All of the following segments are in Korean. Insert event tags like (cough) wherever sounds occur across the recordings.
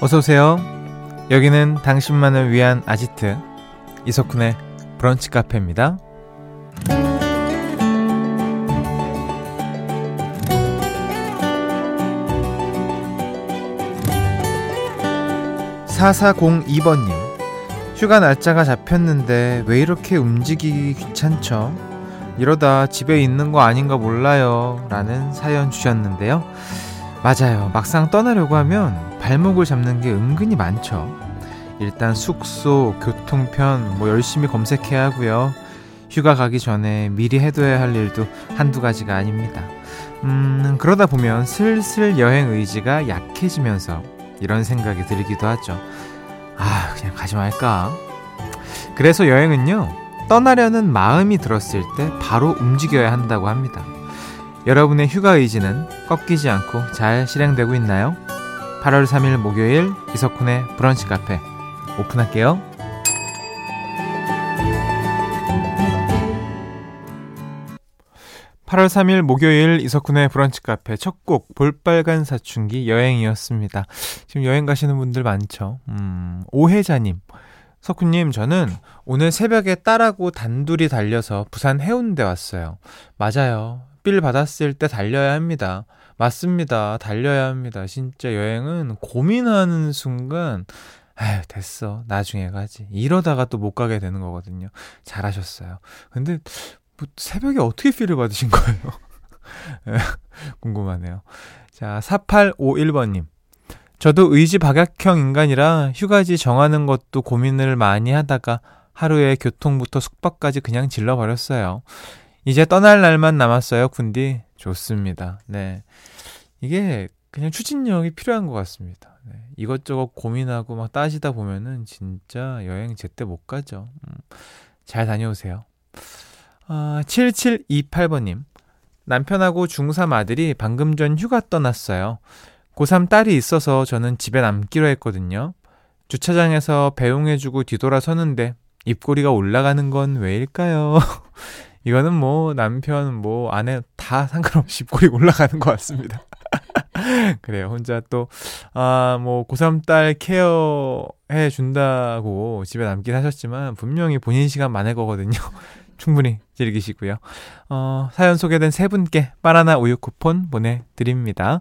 어서오세요. 여기는 당신만을 위한 아지트 이석훈의 브런치 카페입니다. 4402번님 휴가 날짜가 잡혔는데 왜 이렇게 움직이기 귀찮죠? 이러다 집에 있는 거 아닌가 몰라요 라는 사연 주셨는데요 맞아요 막상 떠나려고 하면 발목을 잡는 게 은근히 많죠 일단 숙소, 교통편 뭐 열심히 검색해야 하고요 휴가 가기 전에 미리 해둬야 할 일도 한두 가지가 아닙니다 음 그러다 보면 슬슬 여행 의지가 약해지면서 이런 생각이 들기도 하죠. 아, 그냥 가지 말까? 그래서 여행은요, 떠나려는 마음이 들었을 때 바로 움직여야 한다고 합니다. 여러분의 휴가 의지는 꺾이지 않고 잘 실행되고 있나요? 8월 3일 목요일 이석훈의 브런치 카페 오픈할게요. 8월 3일 목요일 이석훈의 브런치 카페 첫 곡 볼빨간 사춘기 여행이었습니다. 지금 여행 가시는 분들 많죠. 음, 오혜자님. 석훈님, 저는 오늘 새벽에 딸하고 단둘이 달려서 부산 해운대 왔어요. 맞아요. 빌 받았을 때 달려야 합니다. 맞습니다. 달려야 합니다. 진짜 여행은 고민하는 순간, 아휴, 됐어. 나중에 가지. 이러다가 또 못 가게 되는 거거든요. 잘하셨어요. 근데 뭐 새벽에 어떻게 필을 받으신 거예요? (laughs) 예, 궁금하네요. 자, 4851번님. 저도 의지 박약형 인간이라 휴가지 정하는 것도 고민을 많이 하다가 하루에 교통부터 숙박까지 그냥 질러버렸어요. 이제 떠날 날만 남았어요, 군디. 좋습니다. 네. 이게 그냥 추진력이 필요한 것 같습니다. 네. 이것저것 고민하고 막 따지다 보면은 진짜 여행 제때 못 가죠. 음, 잘 다녀오세요. 아, 7728번님. 남편하고 중3 아들이 방금 전 휴가 떠났어요. 고3 딸이 있어서 저는 집에 남기로 했거든요. 주차장에서 배웅해주고 뒤돌아서는데 입꼬리가 올라가는 건 왜일까요? (laughs) 이거는 뭐 남편 뭐 아내 다 상관없이 (laughs) 입꼬리 올라가는 것 같습니다. (laughs) 그래요. 혼자 또, 아, 뭐, 고3 딸 케어해 준다고 집에 남긴 하셨지만, 분명히 본인 시간 많을 거거든요. (laughs) 충분히 즐기시고요. 어, 사연 소개된 세 분께 바나나 우유 쿠폰 보내드립니다.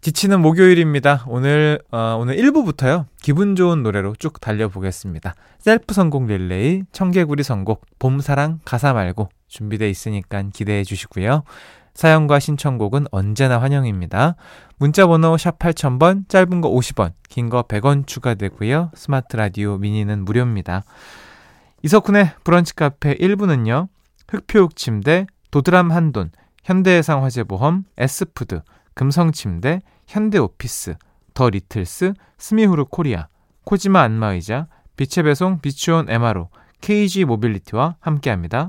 지치는 목요일입니다. 오늘, 어, 오늘 1부부터요. 기분 좋은 노래로 쭉 달려보겠습니다. 셀프 선곡 릴레이, 청개구리 선곡, 봄사랑 가사 말고 준비돼 있으니까 기대해 주시고요. 사연과 신청곡은 언제나 환영입니다. 문자번호 샵 8000번, 짧은 거 50원, 긴 거 100원 추가되고요. 스마트 라디오 미니는 무료입니다. 이석훈의 브런치 카페 1부는요. 흙표흙침대, 도드람 한돈, 현대해상 화재보험, S푸드, 금성침대, 현대오피스, 더 리틀스, 스미후루 코리아, 코지마 안마의자, 빛의 배송 비츠온 MRO, KG 모빌리티와 함께합니다.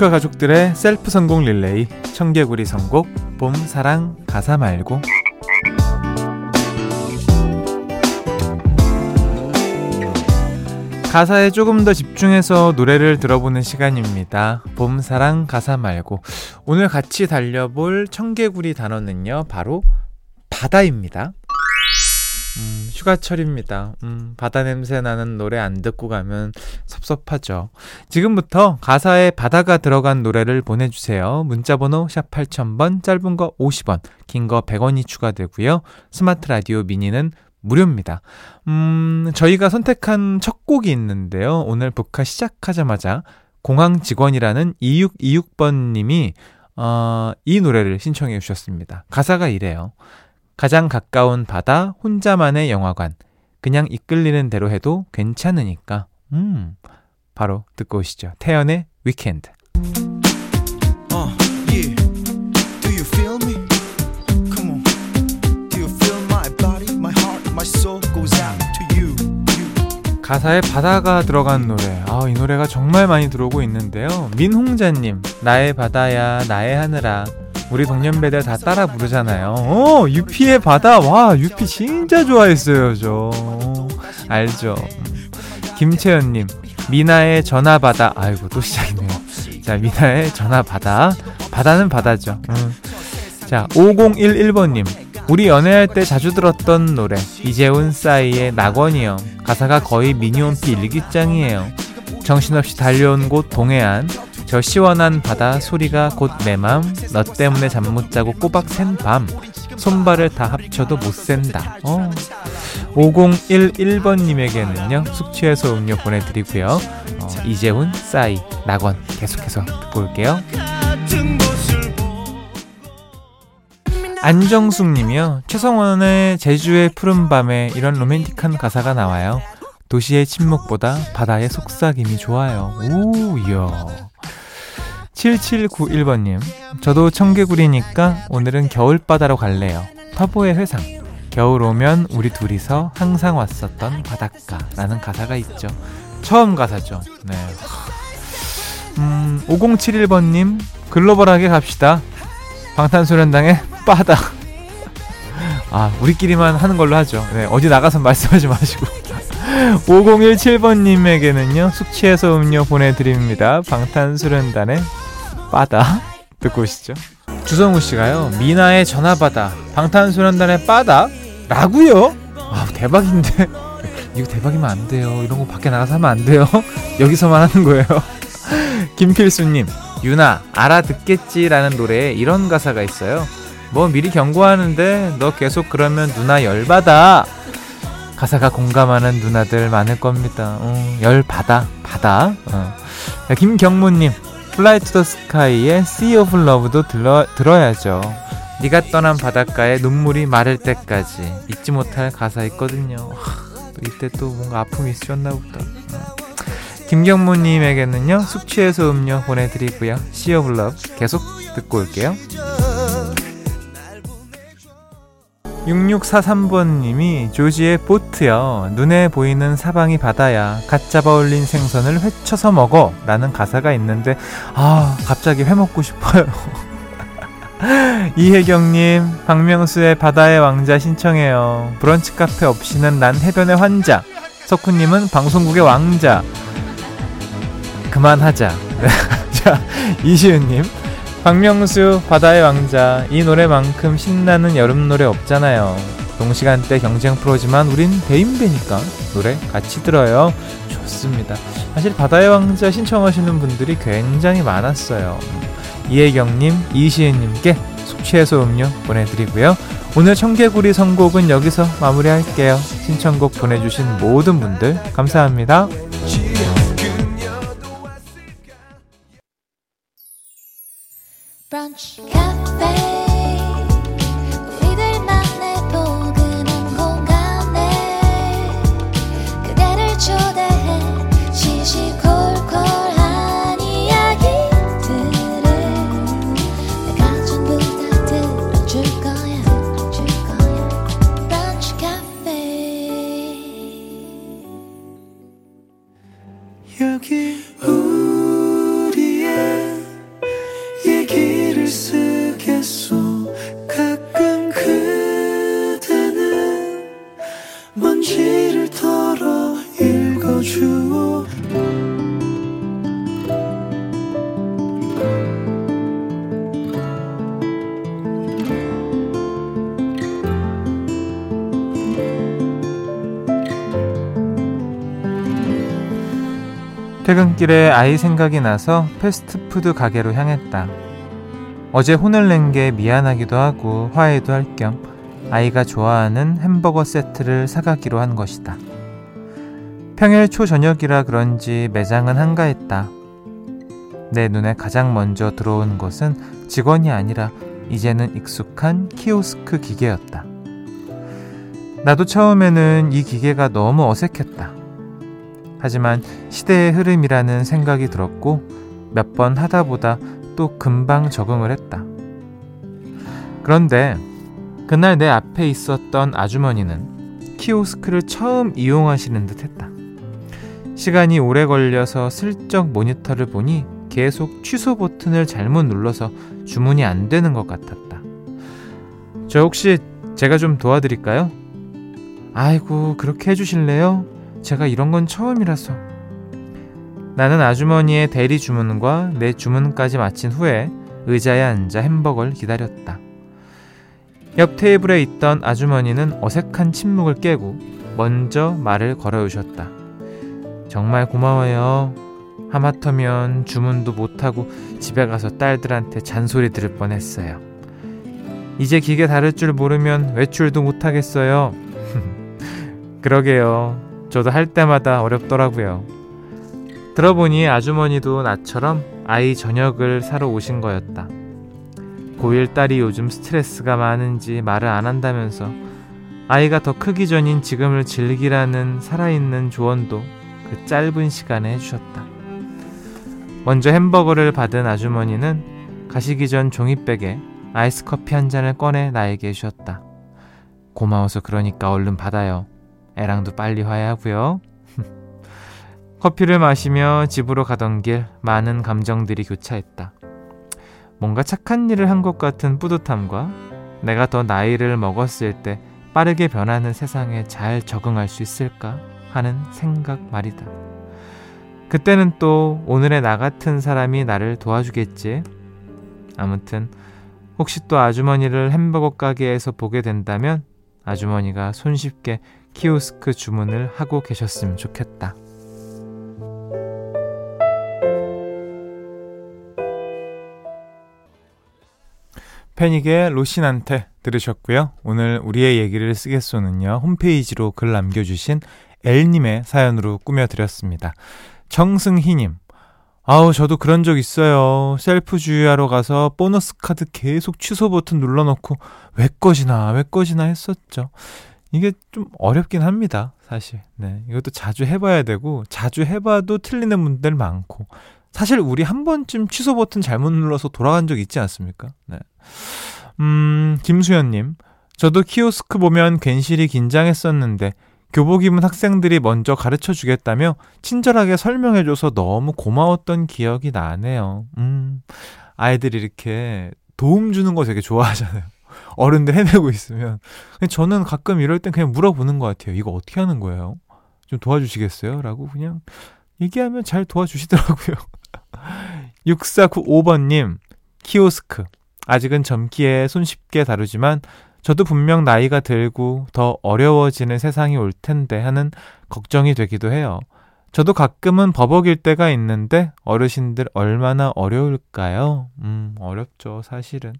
북카 가족들의 셀프 성공 릴레이 청개구리 선곡 봄 사랑 가사 말고 가사에 조금 더 집중해서 노래를 들어보는 시간입니다. 봄 사랑 가사 말고 오늘 같이 달려볼 청개구리 단어는요 바로 바다입니다. 음, 휴가철입니다. 음, 바다 냄새 나는 노래 안 듣고 가면 섭섭하죠. 지금부터 가사에 바다가 들어간 노래를 보내주세요. 문자번호 샵 8000번, 짧은 거 50원, 긴 거 100원이 추가되고요. 스마트 라디오 미니는 무료입니다. 음, 저희가 선택한 첫 곡이 있는데요. 오늘 북카 시작하자마자 공항 직원이라는 2626번님이 어, 이 노래를 신청해 주셨습니다. 가사가 이래요. 가장 가까운 바다, 혼자만의 영화관. 그냥 이끌리는 대로 해도 괜찮으니까. 음, 바로 듣고 오시죠. 태연의 위켄드. Uh, yeah. Do you feel me? Come on. Do you feel my body, my heart, my soul goes out to you. you. 가사에 바다가 들어간 노래. 아, 이 노래가 정말 많이 들어오고 있는데요. 민홍자님, 나의 바다야, 나의 하늘아. 우리 동년배들 다 따라 부르잖아요. 어, 유피의 바다. 와, 유피 진짜 좋아했어요, 저. 알죠. 김채연님, 미나의 전화 받아. 아이고, 또 시작이네요. 자, 미나의 전화 받아. 바다는 바다죠. 음. 자, 5011번님. 우리 연애할 때 자주 들었던 노래. 이재훈 싸이의 낙원이요. 가사가 거의 미니홈피 일기장이에요. 정신없이 달려온 곳 동해안. 저 시원한 바다 소리가 곧 내 맘. 너 때문에 잠 못 자고 꼬박 샌 밤. 손발을 다 합쳐도 못 센다. 어. 5011번님에게는요, 숙취해소 음료 보내드리고요. 어, 이재훈, 싸이, 낙원 계속해서 듣고 올게요. 안정숙 님이요. 최성원의 제주의 푸른 밤에 이런 로맨틱한 가사가 나와요. 도시의 침묵보다 바다의 속삭임이 좋아요. 오, 이야. 7791번님, 저도 청개구리니까 오늘은 겨울바다로 갈래요. 터보의 회상. 겨울 오면 우리 둘이서 항상 왔었던 바닷가라는 가사가 있죠. 처음 가사죠. 네. 음, 5071번님, 글로벌하게 갑시다. 방탄소년단의 바다. 아, 우리끼리만 하는 걸로 하죠. 네, 어디 나가서 말씀하지 마시고. 5017번님에게는요, 숙취해서 음료 보내드립니다. 방탄소년단의 빠다 듣고 오시죠. 주성우 씨가요. 미나의 전화받아 방탄소년단의 빠다 라고요? 아 대박인데 이거 대박이면 안 돼요. 이런 거 밖에 나가서 하면 안 돼요. (laughs) 여기서만 하는 거예요. (laughs) 김필수님 유나 알아듣겠지라는 노래에 이런 가사가 있어요. 뭐 미리 경고하는데 너 계속 그러면 누나 열받아. 가사가 공감하는 누나들 많을 겁니다. 어, 열 받아 받아. 어. 김경무님 Fly to the Sky의 Sea of Love도 들러, 들어야죠. 네가 떠난 바닷가에 눈물이 마를 때까지 잊지 못할 가사 있거든요. 하, 또 이때 또 뭔가 아픔이 있으셨나 보다. 어. 김경무님에게는요 숙취해소 음료 보내드리고요. Sea of Love 계속 듣고 올게요. 6643번님이 조지의 보트요. 눈에 보이는 사방이 바다야. 갓 잡아 올린 생선을 회쳐서 먹어. 라는 가사가 있는데, 아, 갑자기 회 먹고 싶어요. (laughs) 이혜경님, 박명수의 바다의 왕자 신청해요. 브런치 카페 없이는 난 해변의 환자. 석훈님은 방송국의 왕자. 그만하자. (laughs) 자, 이시은님. 박명수 바다의 왕자 이 노래만큼 신나는 여름 노래 없잖아요. 동시간대 경쟁 프로지만 우린 대인배니까 노래 같이 들어요. 좋습니다. 사실 바다의 왕자 신청하시는 분들이 굉장히 많았어요. 이혜경님, 이시은님께 숙취해소 음료 보내드리고요. 오늘 청개구리 선곡은 여기서 마무리할게요. 신청곡 보내주신 모든 분들 감사합니다. 브런 퇴근길에 아이 생각이 나서 패스트푸드 가게로 향했다. 어제 혼을 낸 게 미안하기도 하고 화해도 할 겸 아이가 좋아하는 햄버거 세트를 사가기로 한 것이다. 평일 초저녁이라 그런지 매장은 한가했다. 내 눈에 가장 먼저 들어온 것은 직원이 아니라 이제는 익숙한 키오스크 기계였다. 나도 처음에는 이 기계가 너무 어색했다. 하지만 시대의 흐름이라는 생각이 들었고 몇 번 하다 보다 또 금방 적응을 했다. 그런데 그날 내 앞에 있었던 아주머니는 키오스크를 처음 이용하시는 듯 했다. 시간이 오래 걸려서 슬쩍 모니터를 보니 계속 취소 버튼을 잘못 눌러서 주문이 안 되는 것 같았다. 저 혹시 제가 좀 도와드릴까요? 아이고, 그렇게 해주실래요? 제가 이런 건 처음이라서. 나는 아주머니의 대리 주문과 내 주문까지 마친 후에 의자에 앉아 햄버거를 기다렸다. 옆 테이블에 있던 아주머니는 어색한 침묵을 깨고 먼저 말을 걸어오셨다. 정말 고마워요. 하마터면 주문도 못하고 집에 가서 딸들한테 잔소리 들을 뻔했어요. 이제 기계 다룰 줄 모르면 외출도 못하겠어요. (laughs) 그러게요. 저도 할 때마다 어렵더라고요. 들어보니 아주머니도 나처럼 아이 저녁을 사러 오신 거였다. 고1 딸이 요즘 스트레스가 많은지 말을 안 한다면서 아이가 더 크기 전인 지금을 즐기라는 살아있는 조언도 그 짧은 시간에 해주셨다. 먼저 햄버거를 받은 아주머니는 가시기 전 종이백에 아이스 커피 한 잔을 꺼내 나에게 주셨다. 고마워서 그러니까 얼른 받아요. 애랑도 빨리 화해하고요. (laughs) 커피를 마시며 집으로 가던 길 많은 감정들이 교차했다. 뭔가 착한 일을 한 것 같은 뿌듯함과 내가 더 나이를 먹었을 때 빠르게 변하는 세상에 잘 적응할 수 있을까 하는 생각 말이다. 그때는 또 오늘의 나 같은 사람이 나를 도와주겠지. 아무튼 혹시 또 아주머니를 햄버거 가게에서 보게 된다면 아주머니가 손쉽게 키오스크 주문을 하고 계셨으면 좋겠다. 패닉의 로신한테 들으셨고요. 오늘 우리의 얘기를 쓰겠소는요. 홈페이지로 글 남겨주신 엘님의 사연으로 꾸며드렸습니다. 정승희님, 아우, 저도 그런 적 있어요. 셀프 주유하러 가서 보너스 카드 계속 취소 버튼 눌러놓고 왜 것이나, 왜 것이나 했었죠. 이게 좀 어렵긴 합니다, 사실. 네. 이것도 자주 해봐야 되고, 자주 해봐도 틀리는 분들 많고. 사실 우리 한 번쯤 취소 버튼 잘못 눌러서 돌아간 적 있지 않습니까? 네. 음, 김수현님. 저도 키오스크 보면 괜시리 긴장했었는데, 교복 입은 학생들이 먼저 가르쳐 주겠다며 친절하게 설명해 줘서 너무 고마웠던 기억이 나네요. 음, 아이들이 이렇게 도움 주는 거 되게 좋아하잖아요. (laughs) 어른들 헤매고 있으면. 저는 가끔 이럴 땐 그냥 물어보는 것 같아요. 이거 어떻게 하는 거예요? 좀 도와주시겠어요? 라고 그냥 얘기하면 잘 도와주시더라고요. (laughs) 6495번님, 키오스크. 아직은 젊기에 손쉽게 다루지만 저도 분명 나이가 들고 더 어려워지는 세상이 올 텐데 하는 걱정이 되기도 해요. 저도 가끔은 버벅일 때가 있는데 어르신들 얼마나 어려울까요? 음, 어렵죠, 사실은.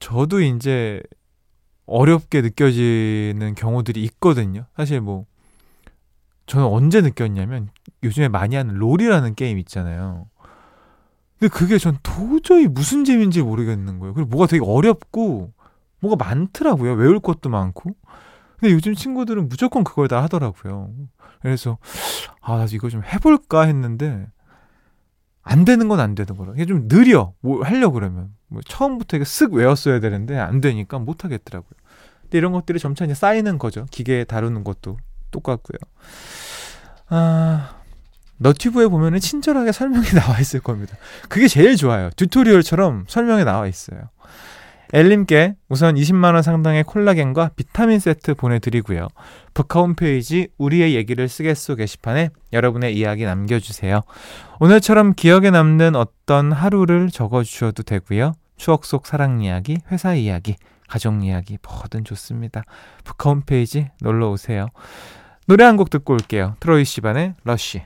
저도 이제 어렵게 느껴지는 경우들이 있거든요. 사실 뭐 저는 언제 느꼈냐면 요즘에 많이 하는 롤이라는 게임 있잖아요. 근데 그게 전 도저히 무슨 재미인지 모르겠는 거예요. 그리고 뭐가 되게 어렵고 뭐가 많더라고요. 외울 것도 많고. 근데 요즘 친구들은 무조건 그걸 다 하더라고요. 그래서 아, 나 이거 좀 해볼까 했는데 안 되는 건 안 되는 거라. 이게 좀 느려. 뭐 하려고 그러면. 뭐 처음부터 이게 쓱 외웠어야 되는데 안 되니까 못 하겠더라고요. 근데 이런 것들이 점차 이제 쌓이는 거죠. 기계 다루는 것도 똑같고요. 아, 너튜브에 보면은 친절하게 설명이 (laughs) 나와 있을 겁니다. 그게 제일 좋아요. tutorial처럼 설명이 나와 있어요. 엘님께 우선 20만원 상당의 콜라겐과 비타민 세트 보내드리고요. 북카 홈페이지 우리의 얘기를 쓰겠소 게시판에 여러분의 이야기 남겨주세요. 오늘처럼 기억에 남는 어떤 하루를 적어주셔도 되고요. 추억 속 사랑 이야기, 회사 이야기, 가족 이야기 뭐든 좋습니다. 북카 홈페이지 놀러 오세요. 노래 한 곡 듣고 올게요. 트로이 시반의 러쉬.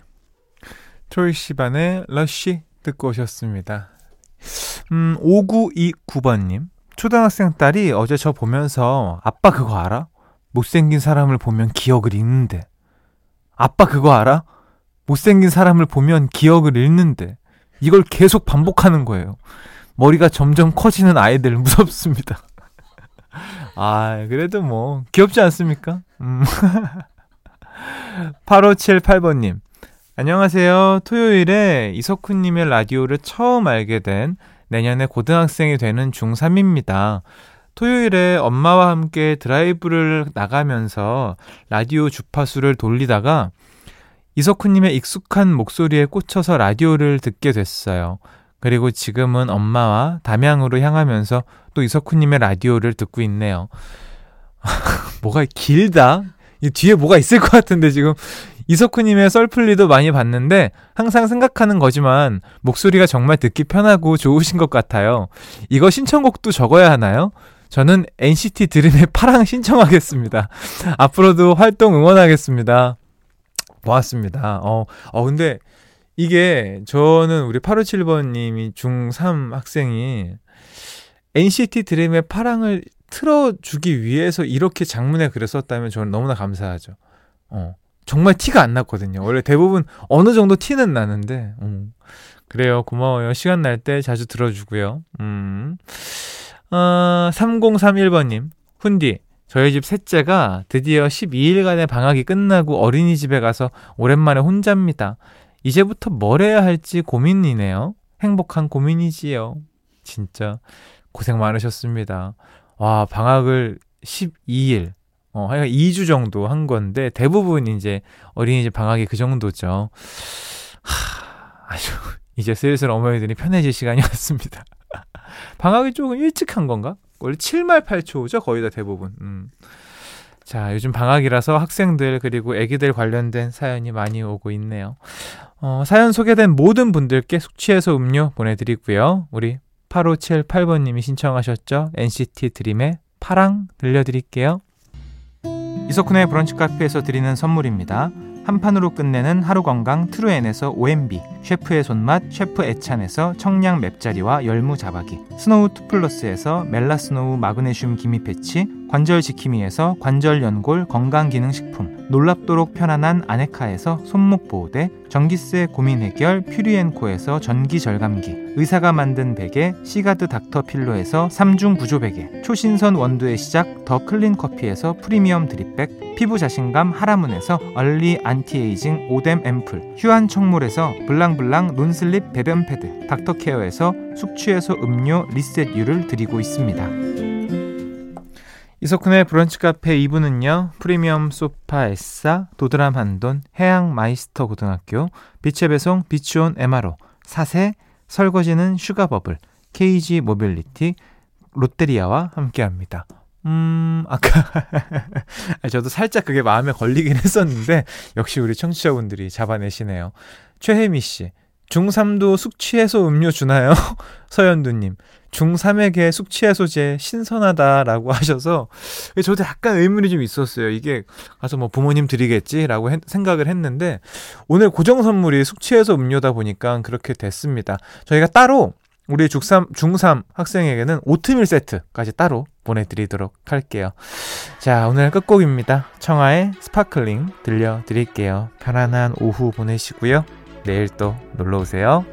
트로이 시반의 러쉬 듣고 오셨습니다. 음, 5929번님. 초등학생 딸이 어제 저 보면서 아빠 그거 알아? 못생긴 사람을 보면 기억을 잃는데. 아빠 그거 알아? 못생긴 사람을 보면 기억을 잃는데. 이걸 계속 반복하는 거예요. 머리가 점점 커지는 아이들 (laughs) 무섭습니다. (laughs) 아, 그래도 뭐, 귀엽지 않습니까? 음. (laughs) 8578번님. 안녕하세요. 토요일에 이석훈님의 라디오를 처음 알게 된 내년에 고등학생이 되는 중3입니다. 토요일에 엄마와 함께 드라이브를 나가면서 라디오 주파수를 돌리다가 이석훈님의 익숙한 목소리에 꽂혀서 라디오를 듣게 됐어요. 그리고 지금은 엄마와 담양으로 향하면서 또 이석훈님의 라디오를 듣고 있네요. (laughs) 뭐가 길다? 이 뒤에 뭐가 있을 것 같은데 지금 이석훈님의 썰풀리도 많이 봤는데 항상 생각하는 거지만 목소리가 정말 듣기 편하고 좋으신 것 같아요. 이거 신청곡도 적어야 하나요? 저는 NCT 드림의 파랑 신청하겠습니다. (laughs) 앞으로도 활동 응원하겠습니다. 고맙습니다. 어, 어, 근데 이게 저는 우리 8577번님이 중3 학생이 NCT 드림의 파랑을 틀어주기 위해서 이렇게 장문에 글을 썼다면 저는 너무나 감사하죠. 어. 정말 티가 안 났거든요. 원래 대부분 어느 정도 티는 나는데, 음. 그래요. 고마워요. 시간 날 때 자주 들어주고요. 음. 어, 3031번님, 훈디, 저희 집 셋째가 드디어 12일간의 방학이 끝나고 어린이집에 가서 오랜만에 혼자입니다. 이제부터 뭘 해야 할지 고민이네요. 행복한 고민이지요. 진짜 고생 많으셨습니다. 와, 방학을 12일, 어, 하여간 2주 정도 한 건데, 대부분 이제 어린이집 방학이 그 정도죠. 하, 아주, 이제 슬슬 어머니들이 편해질 시간이 (laughs) 왔습니다. 방학이 조금 일찍 한 건가? 원래 7말 8초죠? 거의 다 대부분. 음. 자, 요즘 방학이라서 학생들 그리고 애기들 관련된 사연이 많이 오고 있네요. 어, 사연 소개된 모든 분들께 숙취해소 음료 보내드리고요. 우리 8578번님이 신청하셨죠? NCT 드림의 파랑 들려드릴게요. 이석훈의 브런치 카페에서 드리는 선물입니다. 한 판으로 끝내는 하루 건강 트루엔에서 OMB, 셰프의 손맛 셰프 애찬에서 청량 맵자리와 열무 자박이, 스노우 투플러스에서 멜라스노우 마그네슘 기미 패치, 관절 지킴이에서 관절 연골 건강기능식품, 놀랍도록 편안한 아네카에서 손목 보호대, 전기세 고민 해결 퓨리엔코에서 전기 절감기, 의사가 만든 베개 시가드 닥터 필로에서 3중 구조 베개, 초신선 원두의 시작 더 클린 커피에서 프리미엄 drip bag, 피부 자신감 하라문에서 early anti-aging 오뎀 앰플, 휴안 청물에서 블랑블랑 non-slip 배변 패드, 닥터케어에서 숙취해소 음료 리셋유를 드리고 있습니다. 이석훈의 브런치 카페 2부는요. 프리미엄 소파 에싸, 도드람 한돈, 해양 마이스터 고등학교, 빛의 배송 비츠온 MRO, 사세, 설거지는 슈가버블, KG 모빌리티, 롯데리아와 함께합니다. 음, 아까 (laughs) 저도 살짝 그게 마음에 걸리긴 했었는데 역시 우리 청취자분들이 잡아내시네요. 최혜미 씨, 중3도 숙취해소 음료 주나요? (laughs) 서현두 님, 중3에게 숙취 해소제 신선하다라고 (laughs) 하셔서 저도 약간 의문이 좀 있었어요. 이게 가서 뭐 부모님 드리겠지라고 했, 생각을 했는데 오늘 고정 선물이 숙취 해소 음료다 보니까 그렇게 됐습니다. 저희가 따로 우리 중3, 중3 학생에게는 오트밀 세트까지 따로 보내드리도록 할게요. 자, 오늘 끝곡입니다. 청하의 Sparkling 들려드릴게요. 편안한 오후 보내시고요. 내일 또 놀러오세요.